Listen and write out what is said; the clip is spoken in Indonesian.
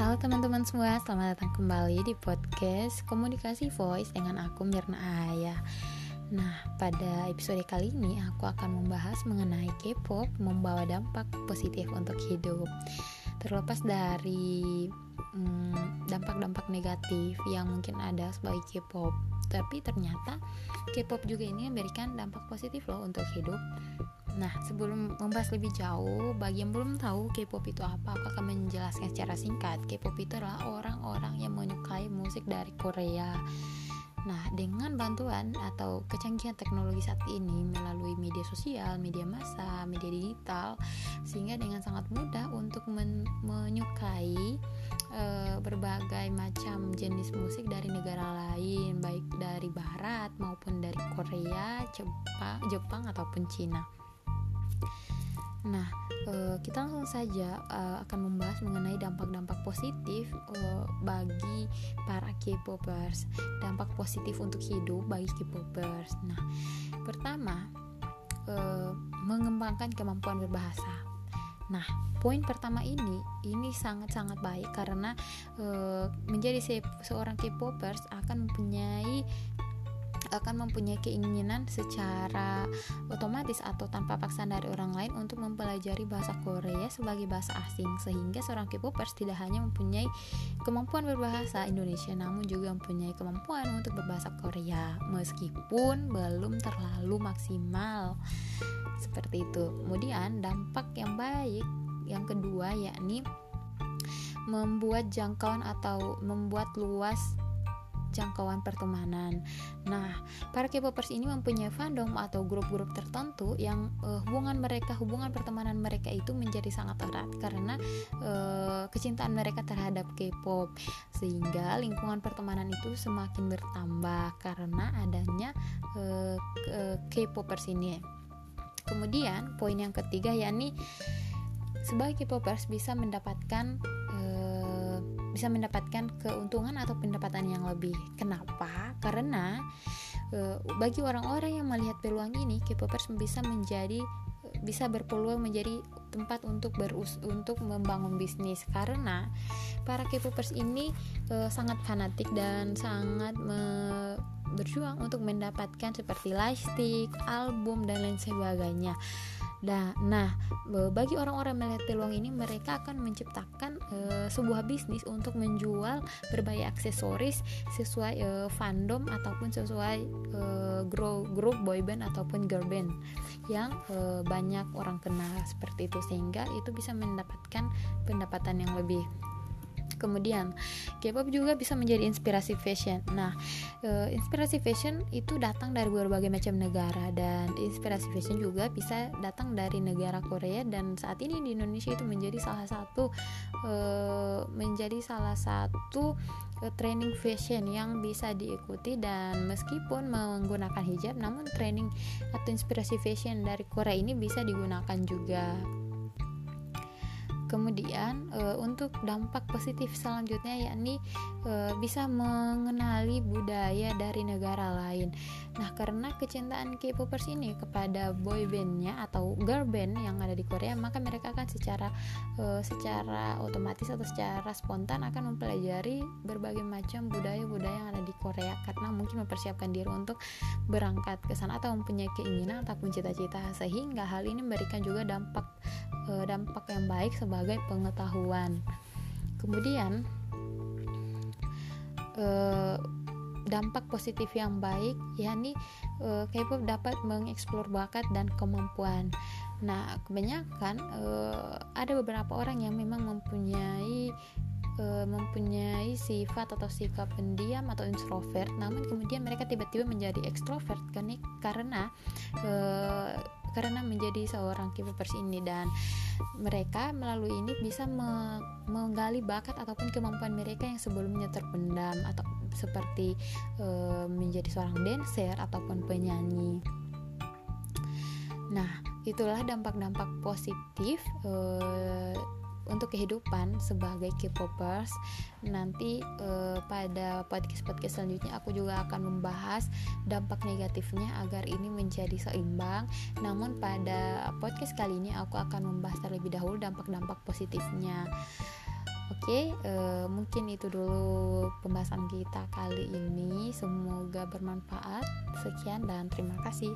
Halo teman-teman semua, selamat datang kembali di podcast Komunikasi Voice dengan aku Mirna Aya. Nah, pada episode kali ini aku akan membahas mengenai K-pop membawa dampak positif untuk hidup. Terlepas dari hmm, dampak-dampak negatif yang mungkin ada sebagai K-pop, tapi ternyata K-pop juga ini memberikan dampak positif loh untuk hidup Nah, sebelum membahas lebih jauh, bagi yang belum tahu K-pop itu apa, aku akan menjelaskan secara singkat. K-pop itu adalah orang-orang yang menyukai musik dari Korea. Nah, dengan bantuan atau kecanggihan teknologi saat ini melalui media sosial, media massa, media digital, sehingga dengan sangat mudah untuk men menyukai e, berbagai macam jenis musik dari negara lain, baik dari barat maupun dari Korea, Jepang, Jepang ataupun Cina. Nah, uh, kita langsung saja uh, akan membahas mengenai dampak-dampak positif uh, bagi para K-popers, dampak positif untuk hidup bagi K-popers. Nah, pertama, mengembangkan kemampuan berbahasa. Nah, poin pertama ini ini sangat-sangat baik karena menjadi se seorang K-popers akan mempunyai akan mempunyai keinginan secara otomatis atau tanpa paksaan dari orang lain untuk mempelajari bahasa Korea sebagai bahasa asing sehingga seorang K-popers tidak hanya mempunyai kemampuan berbahasa Indonesia namun juga mempunyai kemampuan untuk berbahasa Korea meskipun belum terlalu maksimal. Seperti itu. Kemudian dampak yang baik yang kedua yakni membuat jangkauan atau membuat luas jangkauan pertemanan. Nah, para K-popers ini mempunyai fandom atau grup-grup tertentu yang uh, hubungan mereka, hubungan pertemanan mereka itu menjadi sangat erat karena uh, kecintaan mereka terhadap K-pop sehingga lingkungan pertemanan itu semakin bertambah karena adanya uh, K-popers ini. Kemudian poin yang ketiga yakni sebagai K-popers bisa mendapatkan bisa mendapatkan keuntungan atau pendapatan yang lebih. Kenapa? Karena e, bagi orang-orang yang melihat peluang ini, K-popers bisa menjadi bisa berpeluang menjadi tempat untuk berus untuk membangun bisnis karena para K-popers ini e, sangat fanatik dan sangat me berjuang untuk mendapatkan seperti lightstick, album dan lain sebagainya. Nah, nah bagi orang-orang melihat peluang ini, mereka akan menciptakan uh, sebuah bisnis untuk menjual berbagai aksesoris sesuai uh, fandom ataupun sesuai uh, grup, grup boyband ataupun girl band yang uh, banyak orang kenal seperti itu sehingga itu bisa mendapatkan pendapatan yang lebih Kemudian, K-pop juga bisa menjadi inspirasi fashion. Nah, e, inspirasi fashion itu datang dari berbagai macam negara dan inspirasi fashion juga bisa datang dari negara Korea dan saat ini di Indonesia itu menjadi salah satu e, menjadi salah satu e, training fashion yang bisa diikuti dan meskipun menggunakan hijab namun training atau inspirasi fashion dari Korea ini bisa digunakan juga kemudian e, untuk dampak positif selanjutnya yakni e, bisa mengenali budaya dari negara lain. Nah karena kecintaan K-popers ini kepada boy bandnya atau girl band yang ada di Korea maka mereka akan secara e, secara otomatis atau secara spontan akan mempelajari berbagai macam budaya-budaya yang ada di Korea. Karena mungkin mempersiapkan diri untuk berangkat ke sana atau mempunyai keinginan ataupun cita-cita. Sehingga hal ini memberikan juga dampak e, dampak yang baik sebagai pengetahuan. Kemudian e, dampak positif yang baik yakni e, K-pop dapat mengeksplor bakat dan kemampuan. Nah, kebanyakan e, ada beberapa orang yang memang mempunyai mempunyai sifat atau sikap pendiam atau introvert, namun kemudian mereka tiba-tiba menjadi ekstrovert karena e, karena menjadi seorang K-popers ini dan mereka melalui ini bisa menggali bakat ataupun kemampuan mereka yang sebelumnya terpendam atau seperti e, menjadi seorang dancer ataupun penyanyi. Nah, itulah dampak-dampak positif e, untuk kehidupan sebagai K-popers nanti uh, pada podcast-podcast selanjutnya aku juga akan membahas dampak negatifnya agar ini menjadi seimbang namun pada podcast kali ini aku akan membahas terlebih dahulu dampak-dampak positifnya Oke, uh, mungkin itu dulu pembahasan kita kali ini. Semoga bermanfaat. Sekian dan terima kasih.